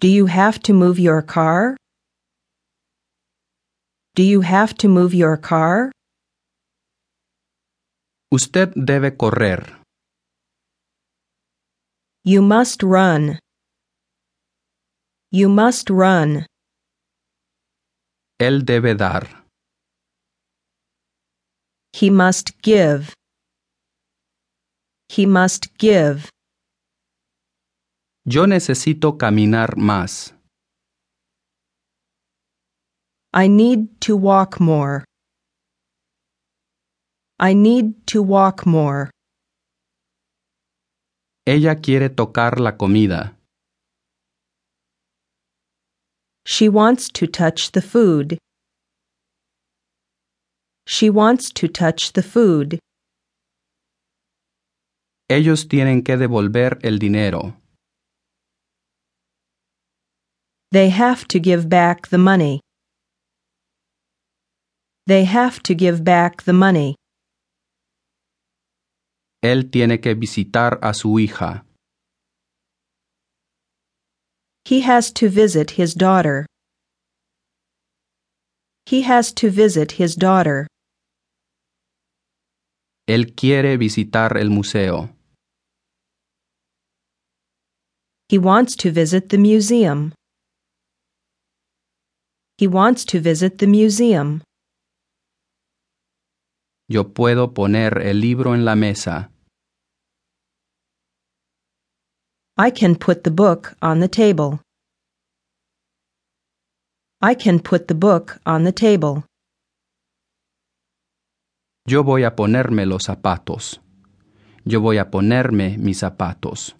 Do you have to move your car? Do you have to move your car? Usted debe correr. You must run. You must run. Él debe dar. He must give. He must give. Yo necesito caminar más. I need to walk more. I need to walk more. Ella quiere tocar la comida. She wants to touch the food. She wants to touch the food. Ellos tienen que devolver el dinero. They have to give back the money. They have to give back the money. Él tiene que visitar a su hija. He has to visit his daughter. He has to visit his daughter. Él quiere visitar el museo. He wants to visit the museum. He wants to visit the museum. Yo puedo poner el libro en la mesa. I can put the book on the table. I can put the book on the table. Yo voy a ponerme los zapatos. Yo voy a ponerme mis zapatos.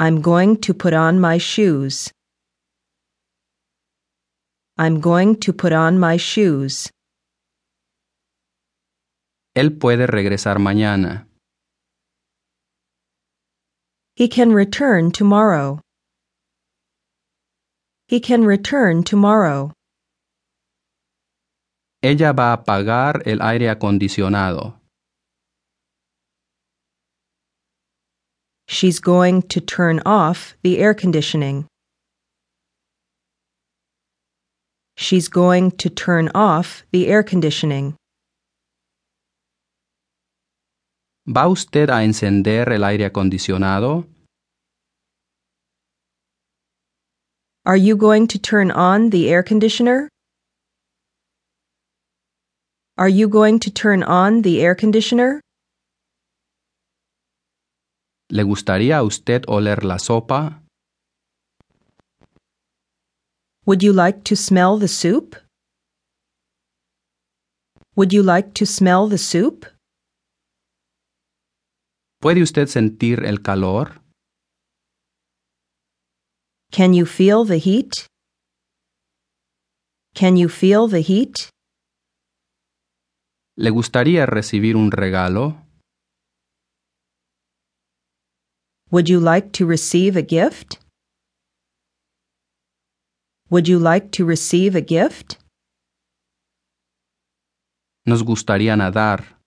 I'm going to put on my shoes. I'm going to put on my shoes. Él puede regresar mañana. He can return tomorrow. He can return tomorrow. Ella va a apagar el aire acondicionado. She's going to turn off the air conditioning. She's going to turn off the air conditioning. ¿Va usted a encender el aire acondicionado? Are you going to turn on the air conditioner? Are you going to turn on the air conditioner? ¿Le gustaría a usted oler la sopa? Would you like to smell the soup? Would you like to smell the soup? ¿Puede usted sentir el calor? Can you feel the heat? Can you feel the heat? ¿Le gustaría recibir un regalo? Would you like to receive a gift? Would you like to receive a gift? Nos gustaría nadar.